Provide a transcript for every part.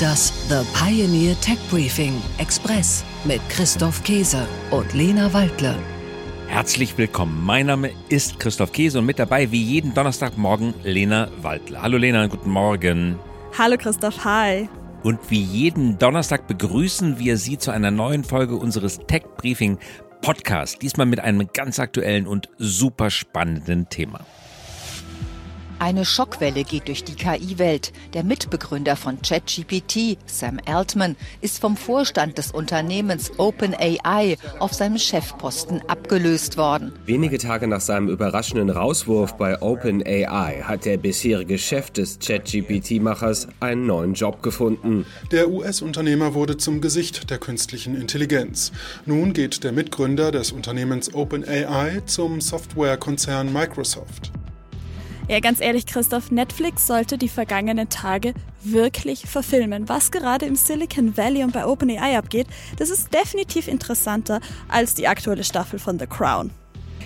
Das The Pioneer Tech Briefing Express mit Christoph Käse und Lena Waldle. Herzlich willkommen. Mein Name ist Christoph Käse und mit dabei wie jeden Donnerstagmorgen Lena Waldle. Hallo Lena, guten Morgen. Hallo Christoph, hi. Und wie jeden Donnerstag begrüßen wir Sie zu einer neuen Folge unseres Tech Briefing Podcasts. Diesmal mit einem ganz aktuellen und super spannenden Thema. Eine Schockwelle geht durch die KI-Welt. Der Mitbegründer von ChatGPT, Sam Altman, ist vom Vorstand des Unternehmens OpenAI auf seinem Chefposten abgelöst worden. Wenige Tage nach seinem überraschenden Rauswurf bei OpenAI hat der bisherige Chef des ChatGPT-Machers einen neuen Job gefunden. Der US-Unternehmer wurde zum Gesicht der künstlichen Intelligenz. Nun geht der Mitgründer des Unternehmens OpenAI zum Softwarekonzern Microsoft. Ja, ganz ehrlich, Christoph, Netflix sollte die vergangenen Tage wirklich verfilmen. Was gerade im Silicon Valley und bei OpenAI abgeht, das ist definitiv interessanter als die aktuelle Staffel von The Crown.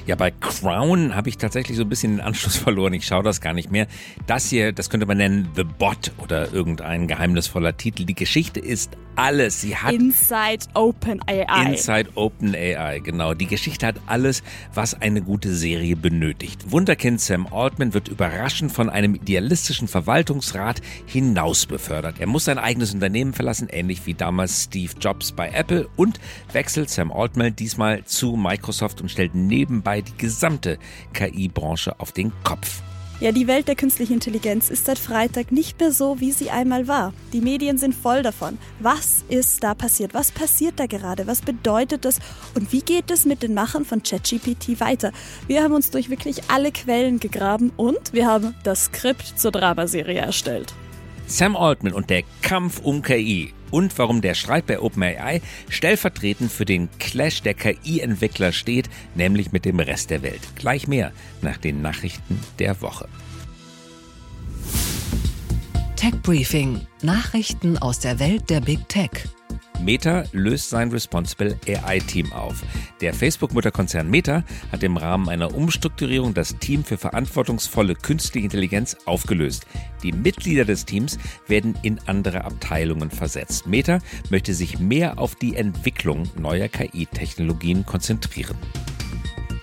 Ja, bei Crown habe ich tatsächlich so ein bisschen den Anschluss verloren. Ich schaue das gar nicht mehr. Das hier, das könnte man nennen The Bot oder irgendein geheimnisvoller Titel. Die Geschichte ist alles. Sie hat Inside Open AI. Inside Open AI, genau. Die Geschichte hat alles, was eine gute Serie benötigt. Wunderkind Sam Altman wird überraschend von einem idealistischen Verwaltungsrat hinaus befördert. Er muss sein eigenes Unternehmen verlassen, ähnlich wie damals Steve Jobs bei Apple und wechselt Sam Altman diesmal zu Microsoft und stellt nebenbei die gesamte KI-Branche auf den Kopf. Ja, die Welt der künstlichen Intelligenz ist seit Freitag nicht mehr so, wie sie einmal war. Die Medien sind voll davon. Was ist da passiert? Was passiert da gerade? Was bedeutet das? Und wie geht es mit den Machern von ChatGPT weiter? Wir haben uns durch wirklich alle Quellen gegraben und wir haben das Skript zur Dramaserie erstellt. Sam Altman und der Kampf um KI und warum der Streit bei OpenAI stellvertretend für den Clash der KI-Entwickler steht, nämlich mit dem Rest der Welt. Gleich mehr nach den Nachrichten der Woche. Tech Briefing. Nachrichten aus der Welt der Big Tech. Meta löst sein Responsible AI-Team auf. Der Facebook-Mutterkonzern Meta hat im Rahmen einer Umstrukturierung das Team für verantwortungsvolle künstliche Intelligenz aufgelöst. Die Mitglieder des Teams werden in andere Abteilungen versetzt. Meta möchte sich mehr auf die Entwicklung neuer KI-Technologien konzentrieren.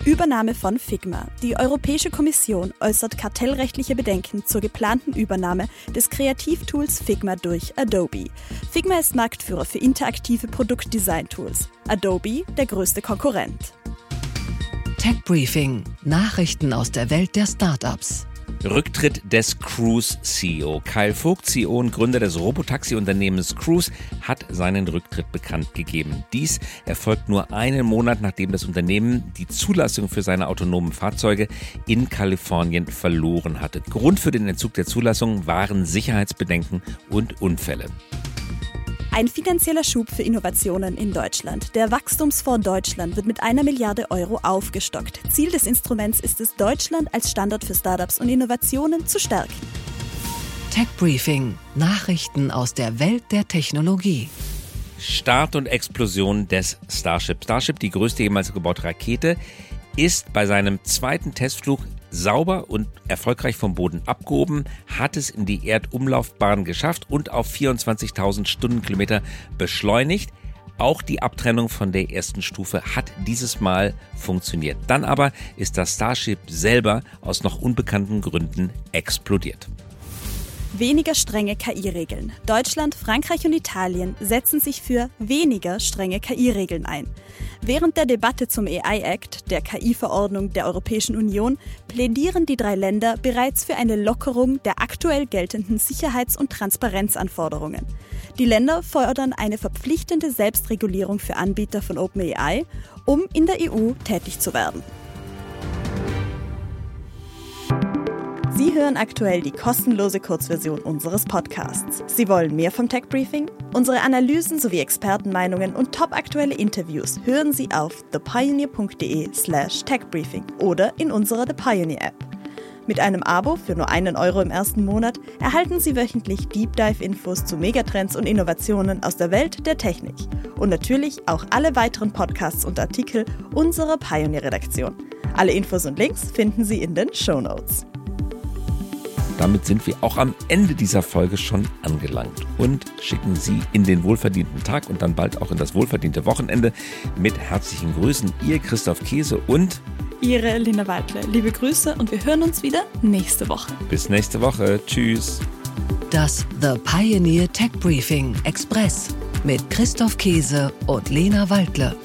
Übernahme von Figma. Die Europäische Kommission äußert kartellrechtliche Bedenken zur geplanten Übernahme des Kreativtools Figma durch Adobe. Figma ist Marktführer für interaktive Produktdesign-Tools. Adobe der größte Konkurrent. Tech Briefing. Nachrichten aus der Welt der Startups. Rücktritt des Cruise-CEO. Kyle Vogt, CEO und Gründer des Robotaxi-Unternehmens Cruise, hat seinen Rücktritt bekannt gegeben. Dies erfolgt nur einen Monat, nachdem das Unternehmen die Zulassung für seine autonomen Fahrzeuge in Kalifornien verloren hatte. Grund für den Entzug der Zulassung waren Sicherheitsbedenken und Unfälle. Ein finanzieller Schub für Innovationen in Deutschland. Der Wachstumsfonds Deutschland wird mit einer Milliarde Euro aufgestockt. Ziel des Instruments ist es, Deutschland als Standort für Startups und Innovationen zu stärken. Tech Briefing. Nachrichten aus der Welt der Technologie. Start und Explosion des Starship. Starship, die größte jemals gebaute Rakete, ist bei seinem zweiten Testflug sauber und erfolgreich vom Boden abgehoben, hat es in die Erdumlaufbahn geschafft und auf 24.000 Stundenkilometer beschleunigt. Auch die Abtrennung von der ersten Stufe hat dieses Mal funktioniert. Dann aber ist das Starship selber aus noch unbekannten Gründen explodiert. Weniger strenge KI-Regeln. Deutschland, Frankreich und Italien setzen sich für weniger strenge KI-Regeln ein. Während der Debatte zum AI-Act, der KI-Verordnung der Europäischen Union, plädieren die drei Länder bereits für eine Lockerung der aktuell geltenden Sicherheits- und Transparenzanforderungen. Die Länder fordern eine verpflichtende Selbstregulierung für Anbieter von OpenAI, um in der EU tätig zu werden. Sie hören aktuell die kostenlose Kurzversion unseres Podcasts. Sie wollen mehr vom Tech Briefing? Unsere Analysen sowie Expertenmeinungen und topaktuelle Interviews hören Sie auf thepioneer.de/slash techbriefing oder in unserer The Pioneer App. Mit einem Abo für nur einen Euro im ersten Monat erhalten Sie wöchentlich Deep Dive Infos zu Megatrends und Innovationen aus der Welt der Technik. Und natürlich auch alle weiteren Podcasts und Artikel unserer Pioneer Redaktion. Alle Infos und Links finden Sie in den Show Notes. Damit sind wir auch am Ende dieser Folge schon angelangt und schicken Sie in den wohlverdienten Tag und dann bald auch in das wohlverdiente Wochenende mit herzlichen Grüßen. Ihr Christoph Käse und Ihre Lena Waldle. Liebe Grüße und wir hören uns wieder nächste Woche. Bis nächste Woche. Tschüss. Das The Pioneer Tech Briefing Express mit Christoph Käse und Lena Waldle.